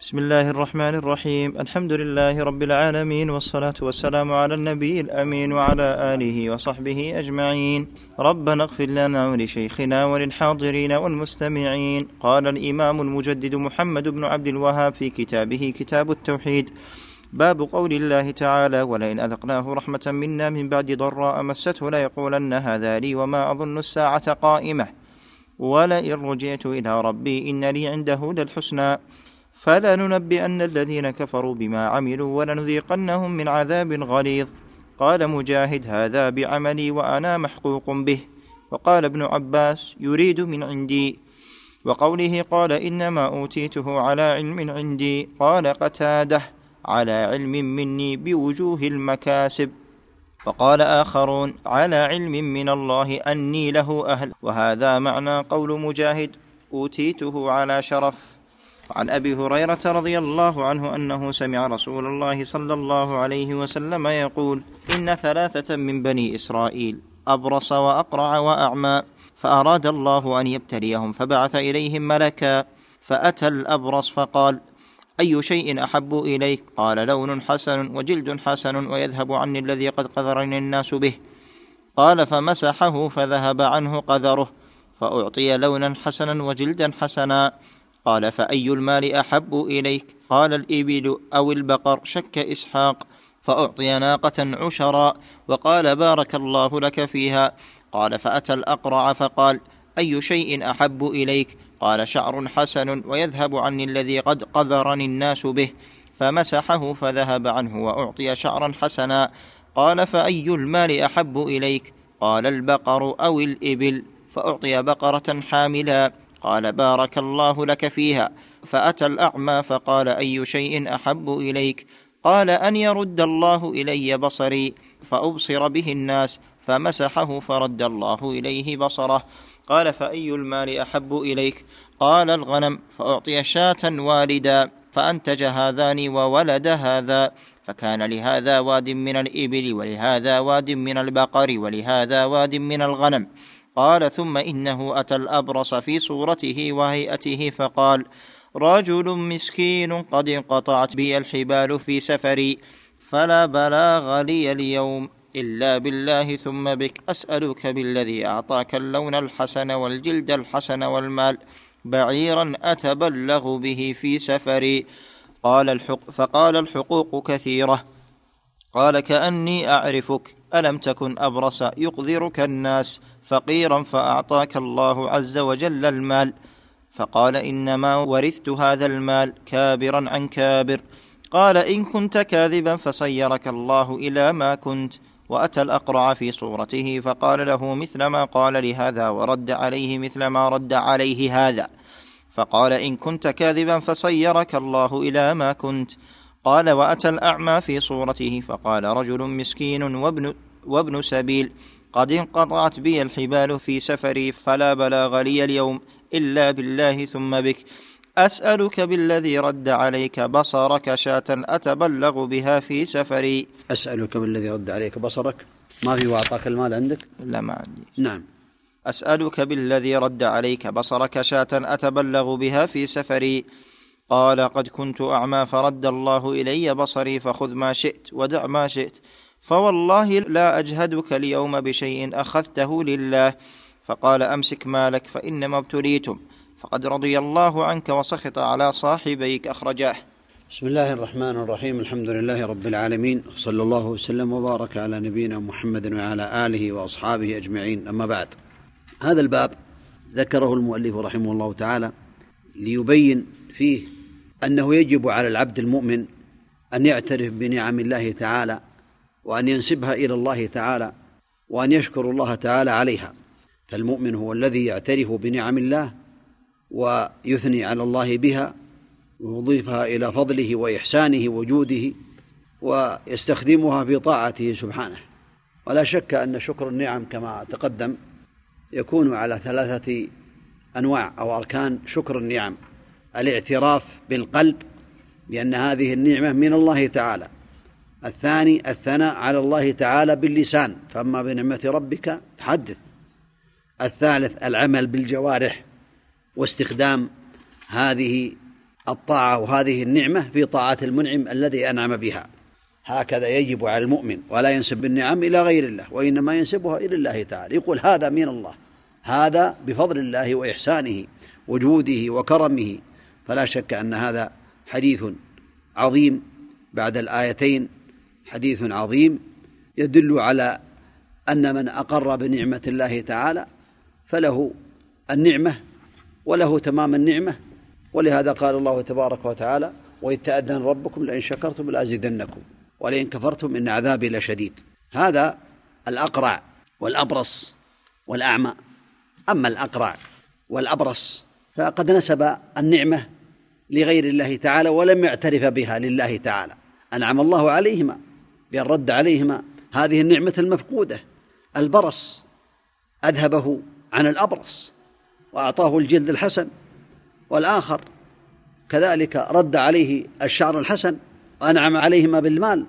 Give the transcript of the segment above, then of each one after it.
بسم الله الرحمن الرحيم الحمد لله رب العالمين والصلاة والسلام على النبي الأمين وعلى آله وصحبه أجمعين ربنا اغفر لنا ولشيخنا وللحاضرين والمستمعين قال الإمام المجدد محمد بن عبد الوهاب في كتابه كتاب التوحيد باب قول الله تعالى ولئن أذقناه رحمة منا من بعد ضراء مسته ليقولن هذا لي وما أظن الساعة قائمة ولئن رجعت إلى ربي إن لي عنده للحسنى فلننبئن الذين كفروا بما عملوا ولنذيقنهم من عذاب غليظ. قال مجاهد هذا بعملي وأنا محقوق به. وقال ابن عباس يريد من عندي. وقوله قال إنما أوتيته على علم عندي. قال قتاده على علم مني بوجوه المكاسب. وقال آخرون على علم من الله أني له أهل. وهذا معنى قول مجاهد أوتيته على شرف. وعن أبي هريرة رضي الله عنه أنه سمع رسول الله صلى الله عليه وسلم يقول إن ثلاثة من بني إسرائيل أبرص وأقرع وأعمى فأراد الله أن يبتليهم فبعث إليهم ملكا فأتى الأبرص فقال أي شيء أحب إليك؟ قال لون حسن وجلد حسن ويذهب عني الذي قد قذرني الناس به. قال فمسحه فذهب عنه قذره فأعطي لونا حسنا وجلدا حسنا قال فأي المال أحب إليك؟ قال الإبل أو البقر. شك إسحاق فأعطي ناقة عشرا. وقال بارك الله لك فيها. قال فأتى الأقرع فقال أي شيء أحب إليك؟ قال شعر حسن ويذهب عني الذي قد قذرني الناس به. فمسحه فذهب عنه وأعطي شعرا حسنا. قال فأي المال أحب إليك؟ قال البقر أو الإبل. فأعطي بقرة حاملا. قال بارك الله لك فيها. فأتى الأعمى فقال أي شيء أحب إليك؟ قال أن يرد الله إلي بصري فأبصر به الناس فمسحه فرد الله إليه بصره. قال فأي المال أحب إليك؟ قال الغنم فأعطي شاة والدا فأنتج هذان وولد هذا فكان لهذا واد من الإبل ولهذا واد من البقر ولهذا واد من الغنم. قال ثم إنه أتى الأبرص في صورته وهيئته فقال رجل مسكين قد انقطعت بي الحبال في سفري فلا بلاغ لي اليوم إلا بالله ثم بك أسألك بالذي أعطاك اللون الحسن والجلد الحسن والمال بعيرا أتبلغ به في سفري. قال الحق فقال الحقوق كثيرة. قال كأني أعرفك ألم تكن أبرص يقذرك الناس فقيرا فأعطاك الله عز وجل المال؟ فقال إنما ورثت هذا المال كابرا عن كابر. قال إن كنت كاذبا فصيرك الله إلى ما كنت. وأتى الأقرع في صورته فقال له مثل ما قال لهذا ورد عليه مثل ما رد عليه هذا. فقال إن كنت كاذبا فصيرك الله إلى ما كنت. قال وأتى الأعمى في صورته فقال رجل مسكين وابن وابن سبيل قد انقطعت بي الحبال في سفري فلا بلاغ لي اليوم إلا بالله ثم بك. أسألك بالذي رد عليك بصرك شاة أتبلغ بها في سفري. أسألك بالذي رد عليك بصرك؟ ما في وأعطاك المال عندك؟ لا ما عندي. نعم. أسألك بالذي رد عليك بصرك شاة أتبلغ بها في سفري. قال قد كنت أعمى فرد الله إلي بصري فخذ ما شئت ودع ما شئت فوالله لا أجهدك اليوم بشيء أخذته لله فقال أمسك مالك فإنما ابتليتم فقد رضي الله عنك وسخط على صاحبيك أخرجاه. بسم الله الرحمن الرحيم الحمد لله رب العالمين صلى الله وسلم وبارك على نبينا محمد وعلى آله وأصحابه أجمعين أما بعد. هذا الباب ذكره المؤلف رحمه الله تعالى ليبين فيه أنه يجب على العبد المؤمن أن يعترف بنعم الله تعالى وأن ينسبها إلى الله تعالى وأن يشكر الله تعالى عليها. فالمؤمن هو الذي يعترف بنعم الله ويثني على الله بها ويضيفها إلى فضله وإحسانه وجوده ويستخدمها في طاعته سبحانه. ولا شك أن شكر النعم كما تقدم يكون على ثلاثة أنواع أو أركان شكر النعم. الاعتراف بالقلب بأن هذه النعمة من الله تعالى. الثاني الثناء على الله تعالى باللسان فأما بنعمة ربك فحدث. الثالث العمل بالجوارح واستخدام هذه الطاعة وهذه النعمة في طاعة المنعم الذي أنعم بها. هكذا يجب على المؤمن ولا ينسب النعم إلى غير الله وإنما ينسبها إلى الله تعالى. يقول هذا من الله هذا بفضل الله وإحسانه وجوده وكرمه فلا شك أن هذا حديث عظيم بعد الآيتين حديث عظيم يدل على أن من أقر بنعمة الله تعالى فله النعمة وله تمام النعمة. ولهذا قال الله تبارك وتعالى وإذ تأذن ربكم لئن شكرتم لأزيدنكم ولئن كفرتم إن عذابي لشديد. هذا الأقرع والأبرص والأعمى. أما الأقرع والأبرص فقد نسب النعمة لغير الله تعالى ولم يعترف بها لله تعالى. أنعم الله عليهما بأن رد عليهما هذه النعمة المفقودة البرص أذهبه عن الأبرص وأعطاه الجلد الحسن والآخر. كذلك رد عليه الشعر الحسن وأنعم عليهما بالمال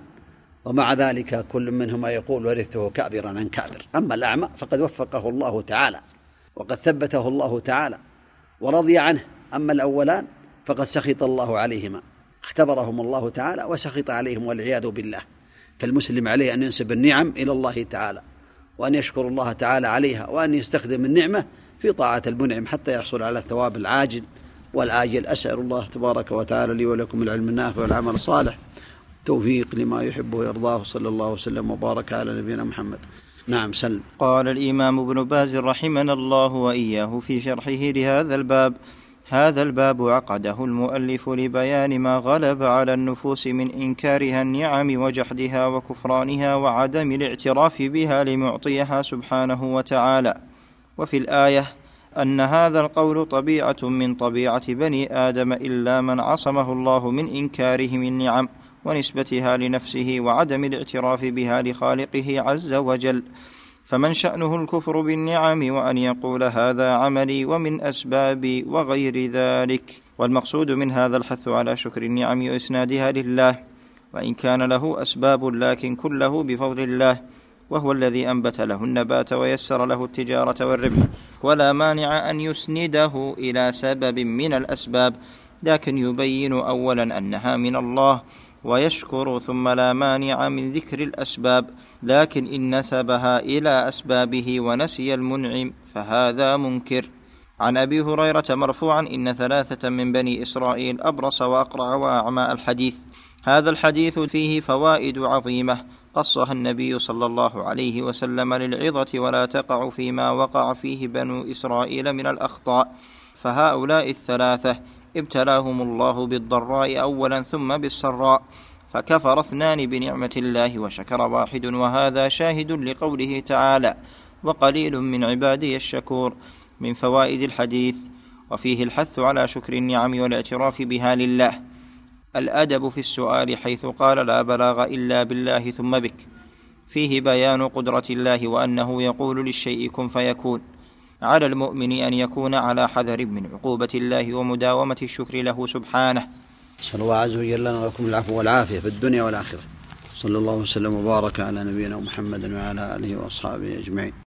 ومع ذلك كل منهما يقول ورثته كابرا عن كابر. أما الأعمى فقد وفقه الله تعالى وقد ثبته الله تعالى ورضي عنه. أما الأولان فقد سخط الله عليهما. اختبرهم الله تعالى وسخط عليهم والعياذ بالله. فالمسلم عليه أن ينسب النعم إلى الله تعالى وأن يشكر الله تعالى عليها وأن يستخدم النعمة في طاعة المنعم حتى يحصل على الثواب العاجل والآجل. أسأل الله تبارك وتعالى لي ولكم العلم النافع والعمل الصالح. توفيق لما يحب ويرضاه. صلى الله وسلم وبارك على نبينا محمد. نعم سلم. قال الإمام ابن باز رحمنا الله وإياه في شرحه لهذا الباب. هذا الباب عقده المؤلف لبيان ما غلب على النفوس من إنكارها النعم وجحدها وكفرانها وعدم الاعتراف بها لمعطيها سبحانه وتعالى. وفي الآية أن هذا القول طبيعة من طبيعة بني آدم إلا من عصمه الله من إنكارهم النعم ونسبتها لنفسه وعدم الاعتراف بها لخالقه عز وجل. فمن شأنه الكفر بالنعم وأن يقول هذا عملي ومن أسبابي وغير ذلك. والمقصود من هذا الحث على شكر النعم وإسنادها لله وإن كان له أسباب لكن كله بفضل الله وهو الذي أنبت له النبات ويسر له التجارة والربح. ولا مانع أن يسنده إلى سبب من الأسباب لكن يبين أولا أنها من الله. ويشكر ثم لا مانع من ذكر الأسباب لكن إن نسبها إلى أسبابه ونسي المنعم فهذا منكر. عن أبي هريرة مرفوعا إن ثلاثة من بني إسرائيل أبرص وأقرع وأعمى الحديث. هذا الحديث فيه فوائد عظيمة قصها النبي صلى الله عليه وسلم للعظة ولا تقع فيما وقع فيه بنو إسرائيل من الأخطاء. فهؤلاء الثلاثة ابتلاهم الله بالضراء اولا ثم بالسراء فكفر اثنان بنعمة الله وشكر واحد وهذا شاهد لقوله تعالى وقليل من عبادي الشكور من فوائد الحديث وفيه الحث على شكر النعم والاعتراف بها لله. الأدب في السؤال حيث قال لا بلاغ إلا بالله ثم بك فيه بيان قدرة الله وأنه يقول للشيء كن فيكون على المؤمن أن يكون على حذر من عقوبة الله ومداومة الشكر له سبحانه. نسال الله عز وجل لنا ولكم العفو والعافية في الدنيا والآخرة. صلى الله وسلم وبارك على نبينا محمد وعلى آله وأصحابه أجمعين.